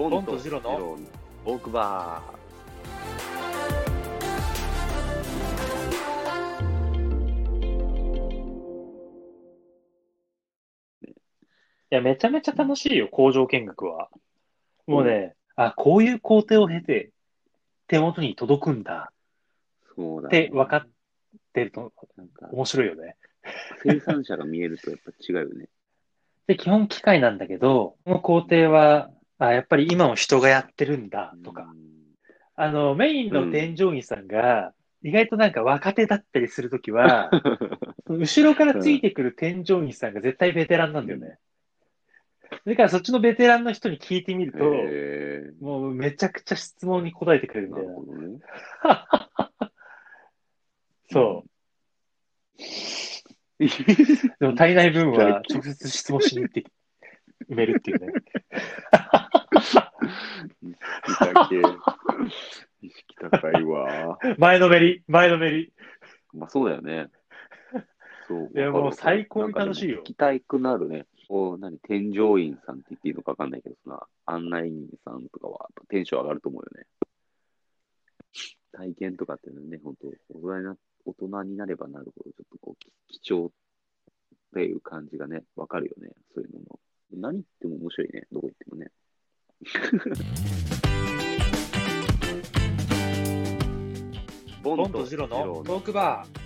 ボボンとジロのトークバいや、めちゃめちゃ楽しいよ、工場見学は。もうね、あ、こういう工程を経て、手元に届くんだー。そうだ、って分かってるとなんか、面白いよね。生産者が見えるとやっぱ違うよね。で、基本機械なんだけど、この工程は、あ、やっぱり今も人がやってるんだとか。あの、メインの添乗員さんが、意外となんか若手だったりするときは、後ろからついてくる添乗員さんが絶対ベテランなんだよね。だからそっちのベテランの人に聞いてみると、へもうめちゃくちゃ質問に答えてくれるー、みたなないる。ほどね。そう。でも足りない分は直接質問しに行って埋めるっていうね。意識高い。意識高いわ。前のめり、前のめり。まあそうだよね。そう。いやもう最高に楽しいよ聞きたくなるね。お何、添乗員さんって言っていいのかわかんないけどさ、案内人さんとかはテンション上がると思うよね。体験とかっていうのはね、本当大人にな、大人になればなるほど、ちょっとこう、貴重っていう感じがね、わかるよね。そういうのも。何言っても面白いね。どこ行ってもね。ボンとジロのトークバー。